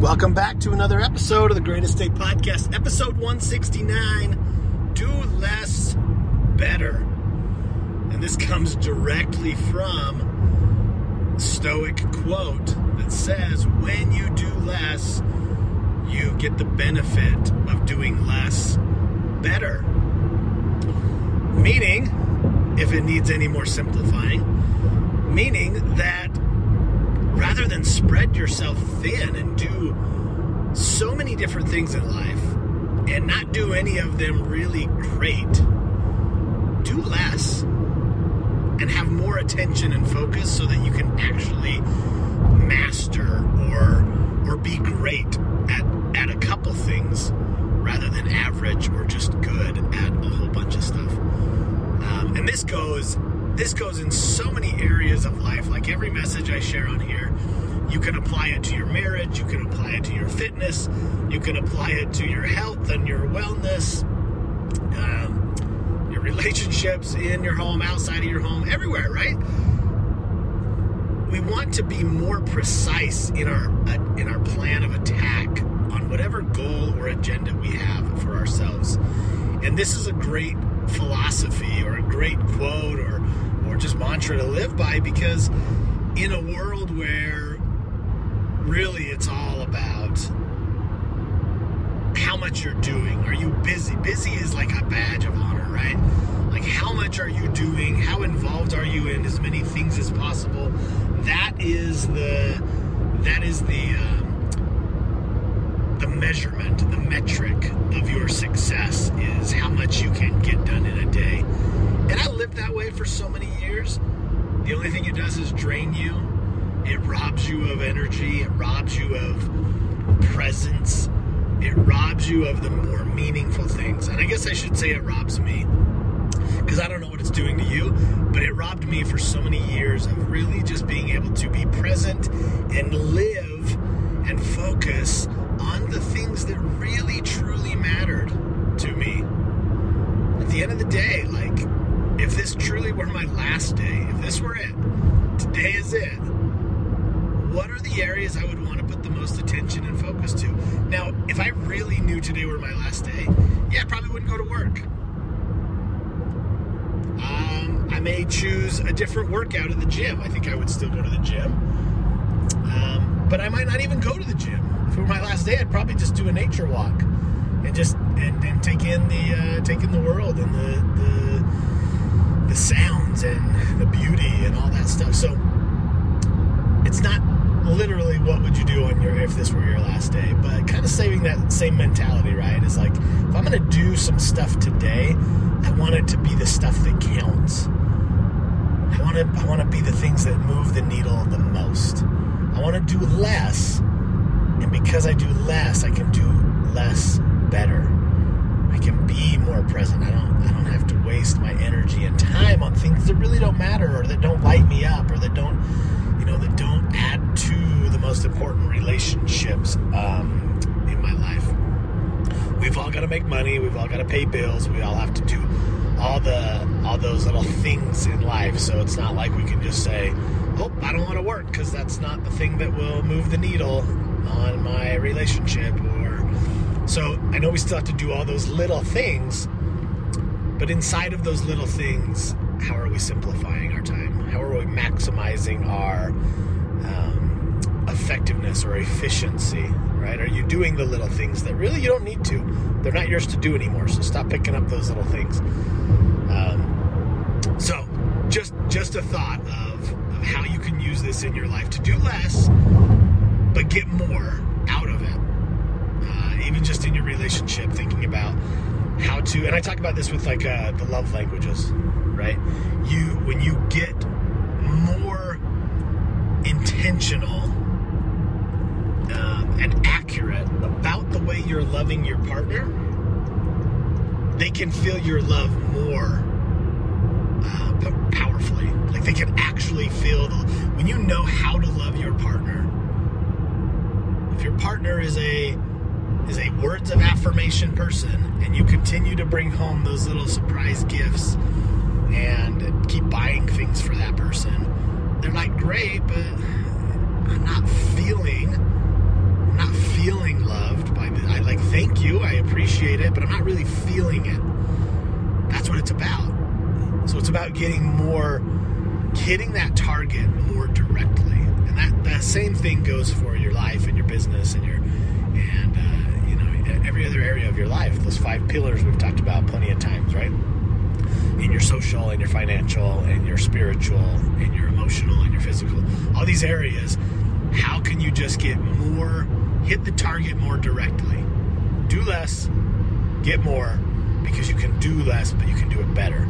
Welcome back to another episode of the Greatest Day Podcast, episode 169 Do Less Better. And this comes directly from Stoic quote that says, When you do less, you get the benefit of doing less better. Meaning, if it needs any more simplifying, meaning that rather than spread yourself thin and do so many different things in life and not do any of them really great, do less and have more attention and focus so that you can actually master or or be great at at a couple things rather than average or just good at a whole bunch of stuff. Um, and this goes this goes in so many areas of life. Like every message I share on here, you can apply it to your marriage, you can apply it to your fitness, you can apply it to your health and your wellness, um, your relationships in your home, outside of your home, everywhere, right? We want to be more precise in our uh, in our plan of attack on whatever goal or agenda we have for ourselves. And this is a great philosophy or a great quote or or just mantra to live by because in a world where really it's all about how much you're doing. Are you busy? Busy is like a badge of honor, right? Like how much are you doing? How involved are you in as many things as possible? That is the that is the um, the measurement, the metric of your success is how much you can get done in a day. And I lived that way for so many years. The only thing it does is drain you. It robs you of energy. It robs you of presence. It robs you of the more meaningful things. And I guess I should say it robs me because I don't know what it's doing to you, but it robbed me for so many years of really just being able to be present and live and focus on the things that really truly mattered to me. At the end of the day, like, if this truly were my last day, if this were it, today is it, what are the areas I would want to put the most attention and focus to? Now, if I really knew today were my last day, yeah, I probably wouldn't go to work. Um, I may choose a different workout at the gym. I think I would still go to the gym. Um, but I might not even go to the gym. If it were my last day, I'd probably just do a nature walk and just and, and take in the uh, take in the world and the, the the sounds and the beauty and all that stuff. So it's not literally what would you do on your if this were your last day, but kind of saving that same mentality, right? It's like if I'm gonna do some stuff today, I want it to be the stuff that counts. I want to I want to be the things that move the needle the most. I want to do less, and because I do less, I can do less better. I can be more present. I don't I don't have to waste my energy and time on things that really don't matter or that don't light me up or that don't you know that don't add to the most important relationships um, in my life. We've all got to make money. We've all got to pay bills. We all have to do all the all those little things in life. So it's not like we can just say, "Oh, I don't want to work," because that's not the thing that will move the needle on my relationship. Or so I know we still have to do all those little things, but inside of those little things, how are we simplifying our time? How are we maximizing our um, effectiveness or efficiency? Right? Are you doing the little things that really you don't need to? They're not yours to do anymore. So stop picking up those little things. Um, so just just a thought of, of how you can use this in your life to do less, but get more out of it. Uh, even just in your relationship, thinking about how to. And I talk about this with like uh, the love languages, right? You when you get more intentional um, and accurate about the way you're loving your partner, they can feel your love more uh, powerfully. Like they can actually feel the when you know how to love your partner. If your partner is a is a words of affirmation person, and you continue to bring home those little surprise gifts and keep buying things for that person, they're like great, but I'm not feeling, Not appreciate it, but I'm not really feeling it. That's what it's about. So it's about getting more, hitting that target more directly, and that that same thing goes for your life and your business and your and uh, you know every other area of your life. Those five pillars we've talked about plenty of times, right? In your social, and your financial, and your spiritual, and your emotional, and your physical, all these areas. How can you just get more, hit the target more directly? Do less, get more, because you can do less, but you can do it better.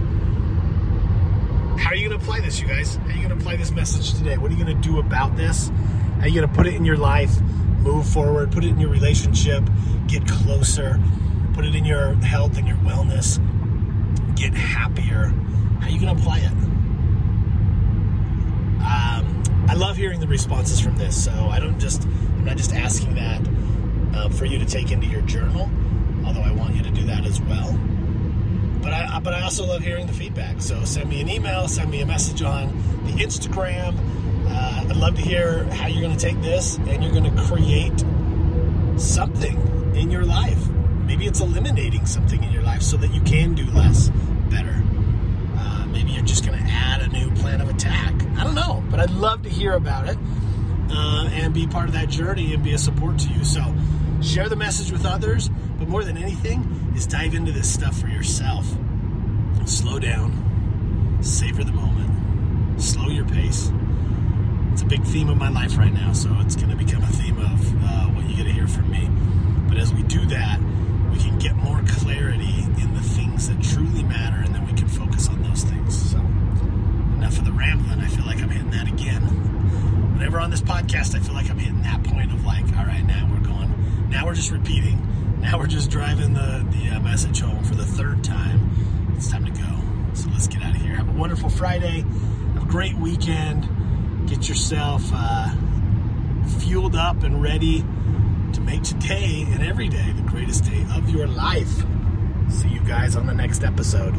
How are you going to apply this, you guys? How are you going to apply this message today? What are you going to do about this? How are you going to put it in your life? Move forward, put it in your relationship, get closer, put it in your health and your wellness, get happier. How are you going to apply it? Um, I love hearing the responses from this, so I don't just, I'm not just asking that um, for you to take into your journal, although I want you to do that as well but I but I also love hearing the feedback. So send me an email, send me a message on the Instagram. Uh, I'd love to hear how you're going to take this and you're going to create something in your life. Maybe it's eliminating something in your life so that you can do less better. Uh, maybe you're just going to add a new plan of attack. I don't know, but I'd love to hear about it uh, and be part of that journey and be a support to you. So share the message with others, but more than anything, is dive into this stuff for yourself. Slow down, savor the moment, slow your pace. It's a big theme of my life right now, so it's going to become a theme of uh, what you get to hear from me. But as we do that, we can get more clarity in the things that truly matter, and then we can focus on those things. So, enough of the rambling. I feel like I'm hitting that again. Whenever on this podcast, I feel like I'm hitting that point of like, all right, now we're going, now we're just repeating now we're just driving the, the uh, message home for the third time. It's time to go. So let's get out of here. Have a wonderful Friday. Have a great weekend. Get yourself uh, fueled up and ready to make today and every day the greatest day of your life. See you guys on the next episode.